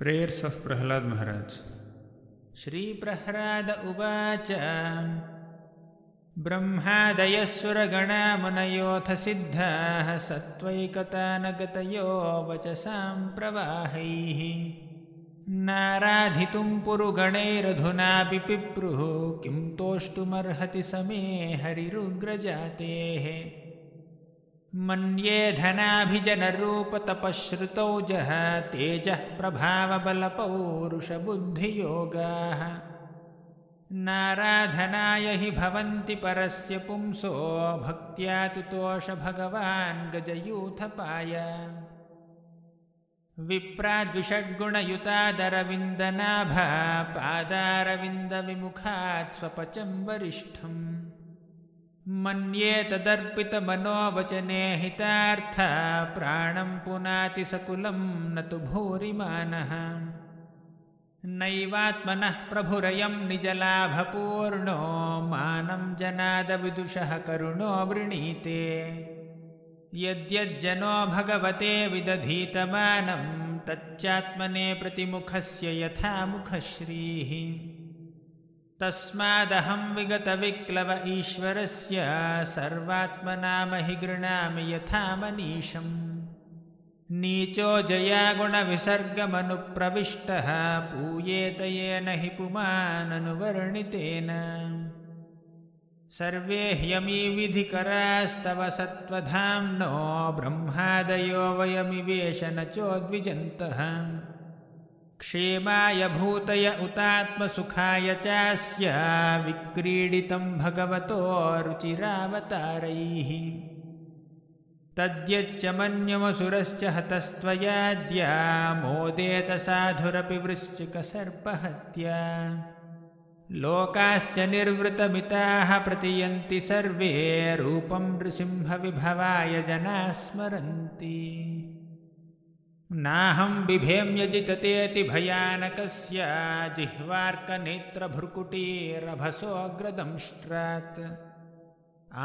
Prayers of Prahlad महाराज श्रीप्रह्लाद उवाच ब्रह्मादयस्वरगणामुनयोऽथ सिद्धाः सत्त्वैकतानगतयो वचसां प्रवाहैः नाराधितुं पुरुगणैरधुनापि पिप्रुः किं तोष्टुमर्हति समे हरिरुग्रजातेः मन्ये धनाभिजनरूपतपश्रुतौजः तेजः प्रभावबलपौरुषबुद्धियोगाः। नाराधनाय हि भवन्ति परस्य पुंसो भक्त्या तुतोषभगवान् गजयूथपाय। विप्राद्विषड्गुणयुतादरविन्दनाभा पादारविन्दविमुखात् स्वपचं वरिष्ठम् मन्ये तदर्पितमनोवचने हितार्थ प्राणं पुनाति सकुलं न तु भूरिमानः। नैवात्मनः प्रभुरयं निजलाभपूर्णो मानं जनादविदुषः करुणो वृणीते। यद्यज्जनो भगवते विदधीतमानं तच्चात्मने प्रतिमुखस्य यथा मुखश्रीः तस्मादहं विगतविक्लव ईश्वरस्य सर्वात्मनामहि गृह्णामि यथा मनीषम् नीचो जयागुणविसर्गमनुप्रविष्टः पूयेत येन हि पुमाननुवर्णितेन। सर्वे ह्यमी विधिकरास्तव सत्त्वधाम्नो ब्रह्मादयो वयमिवेश न चोद्विजन्तः क्षेमाय भूतय उतात्मसुखाय चास्य विक्रीडितं भगवतो रुचिरावतारैः तद्यच्च मन्यमसुरश्च हतस्त्वयाद्या मोदेत साधुरपि वृश्चिकसर्पहत्या लोकाश्च निर्वृतमिताः प्रतियन्ति सर्वे रूपं नृसिंहविभवाय जनाः स्मरन्ति नाहं बिभेम्यजिततेति भयानकस्य जिह्वार्कनेत्रभ्रुकुटीरभसोऽग्रदंष्ट्रात्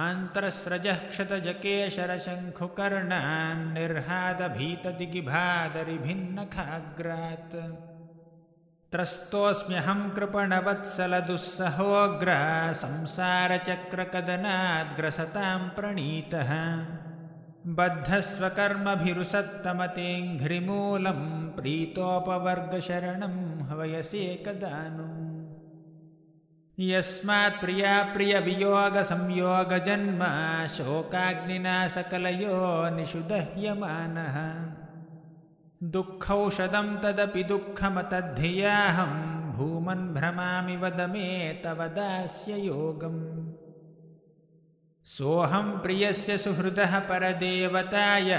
आन्तरस्रजः क्षतजकेशरशङ्खुकर्णान्निर्हादभीतदिगिभादरिभिन्नखाग्रात् त्रस्तोऽस्म्यहं कृपणवत्सलदुःसहोग्र संसारचक्रकदनाद्ग्रसतां प्रणीतः। बद्धस्वकर्मभिरुसत्तमतेऽङ्घ्रिमूलं प्रीतोपवर्गशरणं हवयसेकदानु यस्मात् प्रियाप्रियवियोगसंयोगजन्म शोकाग्निना सकलयो निषुदह्यमानः। दुःखौषधं तदपि दुःखमतद्धियाहं भूमन् भ्रमामि वद मे तव दास्ययोगम् सोऽहं प्रियस्य सुहृदः परदेवताय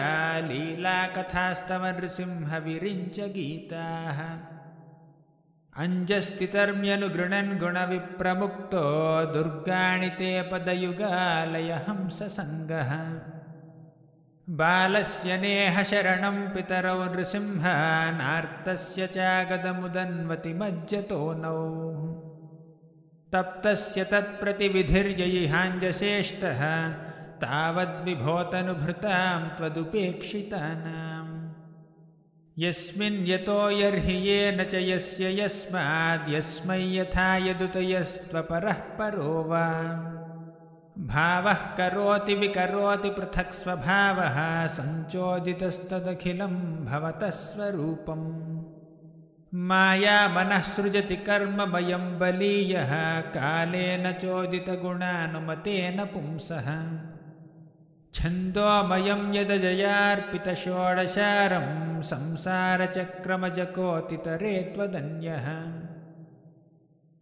लीलाकथास्तव नृसिंहविरिञ्च गीताः अञ्जस्तितर्म्यनुगृणन् गुणविप्रमुक्तो दुर्गाणि ते पदयुगालय हंससङ्गः बालस्य नेहशरणं पितरौ नृसिंह नार्तस्य चागदमुदन्वति मज्जतो नौ तप्तस्य तत्प्रतिविधिर्ययिहाञ्जसेष्टः तावद्विभोतनुभृतां त्वदुपेक्षितानाम्। यस्मिन् यतो यर्हि येन च यस्य यस्माद्यस्मै यथा यदुतयस्त्वपरः परो वा। भावः करोति विकरोति पृथक् स्वभावः सञ्चोदितस्तदखिलं भवतः स्वरूपम् माया मनः सृजति कर्ममयं बलीयः कालेन चोदितगुणानुमतेन पुंसः। छन्दोमयं यदजयार्पितषोडशारं संसारचक्रमजकोतितरे त्वदन्यः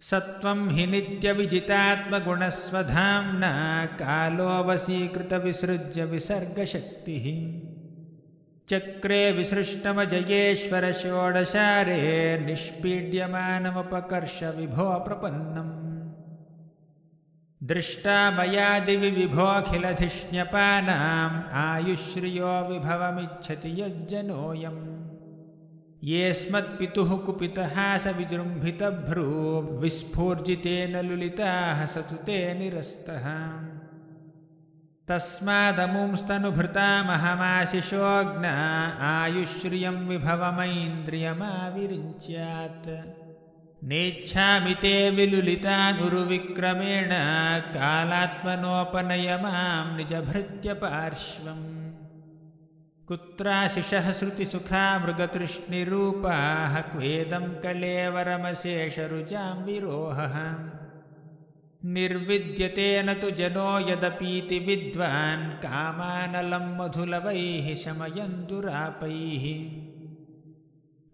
सत्त्वं हि नित्यविजितात्मगुणस्वधाम्ना कालोऽवसीकृतविसृज्य विसर्गशक्तिः चक्रे विसृष्टमजयेश्वर षोडशारे निष्पीड्यमानमुपकर्ष विभो प्रपन्नम्। दृष्टा मया दिवि विभोऽखिलधिष्ण्यपानाम् आयुश्रियो विभवमिच्छति यज्जनोऽयम्। येऽस्मत्पितुः कुपितहासविजृम्भितभ्रू विस्फूर्जितेन लुलिताः स तु ते निरस्तः तस्मादमुंस्तनुभृतामहमाशिषोऽग्न आयुश्रियं विभवमैन्द्रियमाविरिञ्च्यात्। नेच्छामि ते विलुलितानुरुविक्रमेण कालात्मनोपनय मां निजभृत्यपार्श्वम्। कुत्राशिषः श्रुतिसुखा मृगतृष्णिरूपाः क्वेदं कलेवरमशेषरुजां विरोहः निर्विद्यते न तु जनो यदपीति विद्वान् कामानलं मधुलवैः शमयन् दुरापैः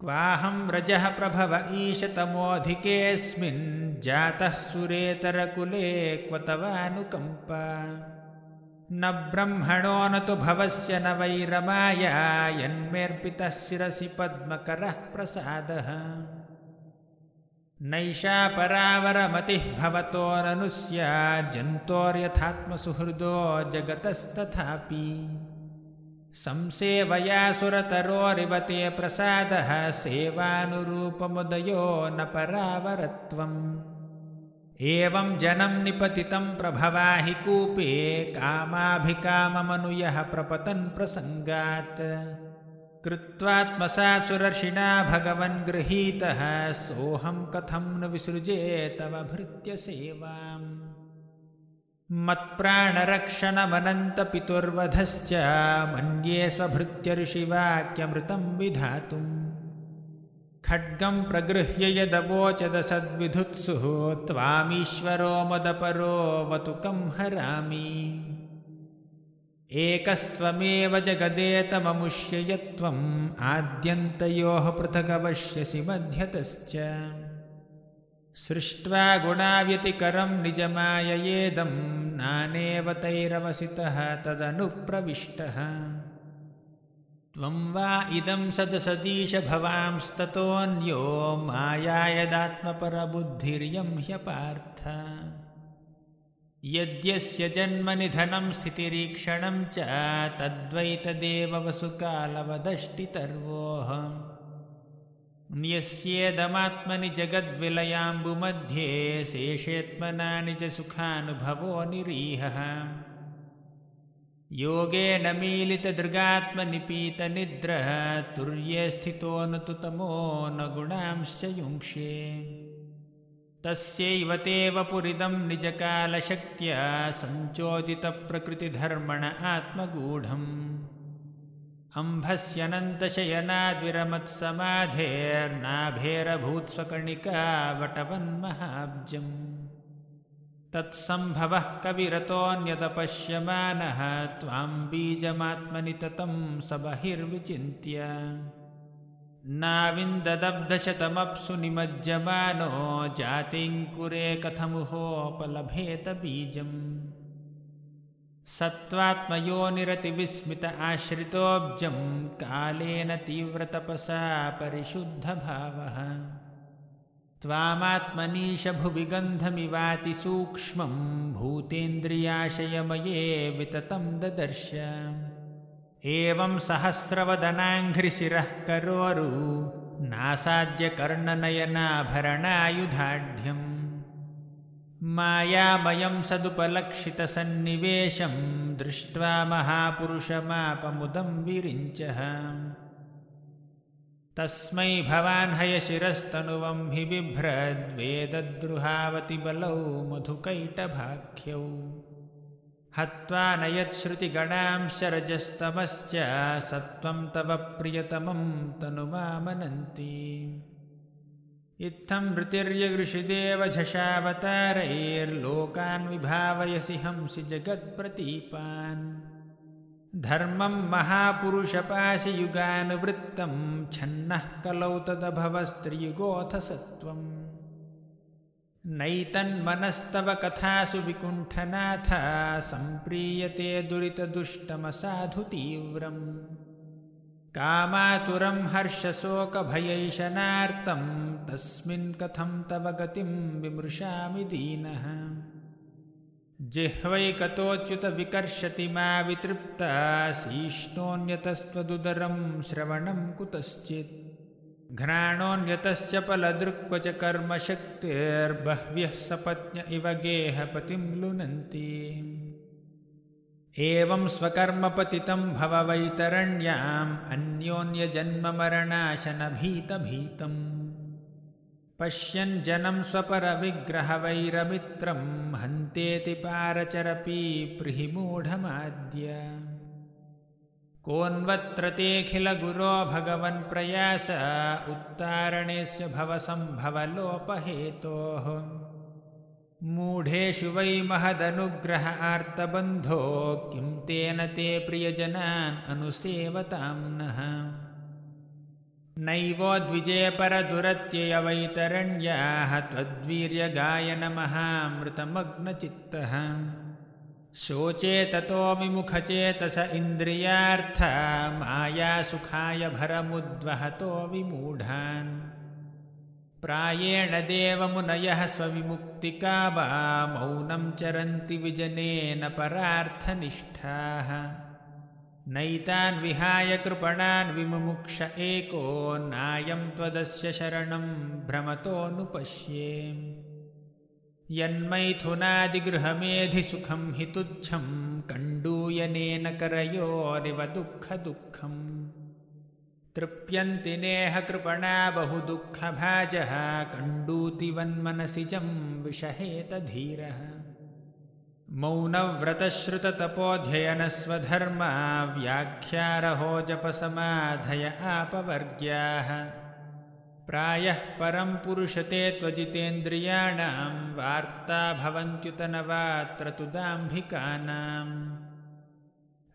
क्वाहं रजः प्रभव ईशतमोऽधिकेऽस्मिन् जातः सुरेतरकुले क्व तवानुकम्पा न ब्रह्मणो न तु भवस्य न वैरमाया यन्मेऽर्पितः शिरसि पद्मकरः प्रसादः नैषा परावरमतिः भवतो ननु स्याज्जन्तोर्यथात्मसुहृदो जगतस्तथापि संसेवयासुरतरोरिव ते प्रसादः सेवानुरूपमुदयो न परावरत्वम्। एवं जनं निपतितं प्रभवा हि कूपे कामाभिकाममनुयः प्रपतन् प्रसङ्गात् कृत्वात्मसा सुरर्षिणा भगवन् गृहीतः सोऽहं कथं न विसृजे तव भृत्यसेवाम्। मत्प्राणरक्षणमनन्तपितुर्वधश्च मन्ये स्वभृत्यऋषिवाक्यमृतं विधातुम्। खड्गं प्रगृह्य यदवोचदसद्विधुत्सुः त्वामीश्वरो मदपरो वतुकं हरामि एकस्त्वमेव जगदेतममुष्य यत्त्वम् आद्यन्तयोः पृथगवश्यसि मध्यतश्च। सृष्ट्वा गुणाव्यतिकरं निजमाययेदं नानेव तैरवसितः तदनुप्रविष्टः। त्वं वा इदं सदसदीश भवांस्ततोऽन्यो माया यदात्मपरबुद्धिर्यं ह्यपार्थ यद्यस्य जन्मनिधनं स्थितिरीक्षणं च तद्वैतदेव वसुकालवदष्टितर्वोः न्यस्येदमात्मनि जगद्विलयाम्बुमध्ये शेषेत्मना निजसुखानुभवो निरीहः। योगेन मीलितदृगात्मनिपीतनिद्रः तुर्ये स्थितो न तु तमो न गुणांश्च युङ्क्षे तस्यैव ते वपुरिदं निजकालशक्त्या सञ्चोदितप्रकृतिधर्मण आत्मगूढम्। अम्भस्यनन्तशयनाद्विरमत्समाधेर्नाभेरभूत्स्वकणिकावटवन्महाब्जम्। तत्सम्भवः कविरतोऽन्यदपश्यमानः त्वां बीजमात्मनि ततं स बहिर्विचिन्त्य नाविन्ददब्धशतमप्सु निमज्जमानो जातिङ्कुरे कथमुहोपलभेत बीजम्। सत्त्वात्मयोनिरतिविस्मित आश्रितोऽब्जं कालेन तीव्रतपसा परिशुद्धभावः। त्वामात्मनीशभुवि गन्धमिवातिसूक्ष्मं भूतेन्द्रियाशयमये विततं ददर्श एवं सहस्रवदनाङ्घ्रिशिरः करोरु नासाद्यकर्णनयनाभरणायुधाढ्यम्। मायामयं सदुपलक्षितसन्निवेशं दृष्ट्वा महापुरुषमापमुदं विरिञ्चः। तस्मै भवान् हयशिरस्तनुवं हि बिभ्रद्वेदद्रुहावतिबलौ मधुकैटभाख्यौ हत्वा न यत्श्रुतिगणांशरजस्तमश्च सत्त्वं तव प्रियतमं तनुमामनन्ति इत्थं मृतिर्यगृषिदेव झषावतारैर्लोकान् विभावयसि हंसि जगत्प्रतीपान्। धर्मं महापुरुषपाशयुगानुवृत्तं छन्नः कलौ तदभवस्त्रियुगोऽथ सत्त्वम् नैतन्मनस्तव कथासु विकुण्ठनाथ सम्प्रीयते दुरितदुष्टमसाधु तीव्रम् कामातुरं हर्षशोकभयैषणार्तं तस्मिन् कथं तव गतिं विमृशामि दीनः। जिह्वैकतोच्युतविकर्षति मा वितृप्ता शीष्णोऽन्यतस्त्वदुदरं श्रवणं कुतश्चित् घ्राणोऽन्यतश्च फलदृक्व च कर्मशक्तिर्बह्व्यः सपत्न्य इव गेहपतिं लुनन्ति। एवं स्वकर्मपतितं भव वैतरण्याम् अन्योन्यजन्ममरणाशनभीतभीतम् पश्यन् जनं स्वपरविग्रहवैरमित्रं हन्तेति पारचरपीप्रिहिमूढमाद्य कोऽन्वत्र तेऽखिलगुरो भगवन्प्रयास उत्तारणेस्य भवसम्भवलोपहेतोः। मूढेषु वै महदनुग्रह आर्तबन्धो किं तेन ते प्रियजनान् अनुसेवतां नः। नैवोद्विजयपरदुरत्ययवैतरण्याः त्वद्वीर्यगायनमहामृतमग्नचित्तः शोचे ततो विमुखचेतस इन्द्रियार्था मायासुखाय भरमुद्वहतो विमूढान्। प्रायेण देवमुनयः स्वविमुक्तिका वा मौनं चरन्ति विजनेन परार्थनिष्ठाः। नैतान् विहाय कृपणान् विमुमुक्ष एको नायं त्वदस्य शरणं भ्रमतोऽनुपश्ये यन्मैथुनादिगृहमेधिसुखं हि तुच्छं कण्डूयनेन करयोरिव दुःखदुःखम् तृप्यन्ति नेहकृपणा बहुदुःखभाजः कण्डूतिवन्मनसिजं विषहेतधीरः। मौनव्रतश्रुततपोऽध्ययनस्वधर्मा व्याख्यारहो जपसमाधय आपवर्ग्याः प्रायः परं पुरुषते त्वजितेन्द्रियाणां वार्ता भवन्त्युतनवात्र तु दाम्भिकानाम्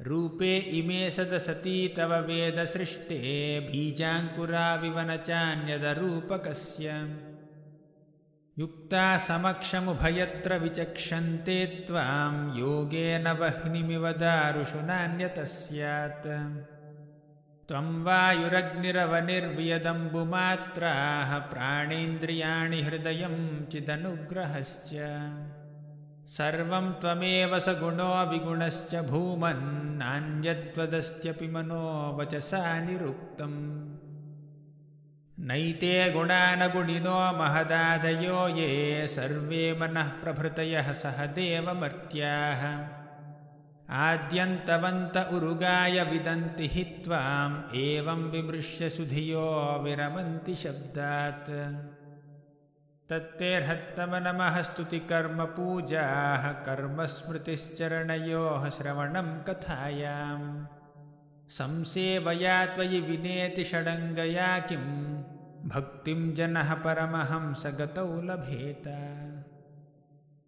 रूपे इमे सदसती तव वेदसृष्टे बीजाङ्कुराविव न चान्यदरूपकस्य युक्ता समक्षमुभयत्र विचक्षन्ते त्वां योगेन वह्निमिव दारुषु नान्यतः स्यात् त्वं वायुरग्निरवनिर्वियदम्बुमात्राः प्राणेन्द्रियाणि हृदयं चिदनुग्रहश्च। सर्वं त्वमेव स गुणो विगुणश्च भूमन्नान्यद्वदस्त्यपि मनो वचसा निरुक्तम् नैते गुणानगुणिनो महदादयो ये सर्वे मनः प्रभृतयः सह देवमर्त्याः आद्यन्तवन्त उरुगाय विदन्ति हि त्वाम् एवं विमृश्य सुधियो विरमन्ति शब्दात्। तत्तेर्हत्तमनमः स्तुतिकर्मपूजाः कर्मस्मृतिश्चरणयोः श्रवणं कथायाम्। संसेवया त्वयि विनेति षडङ्गया किं भक्तिं जनः परमहंसगतौ लभेत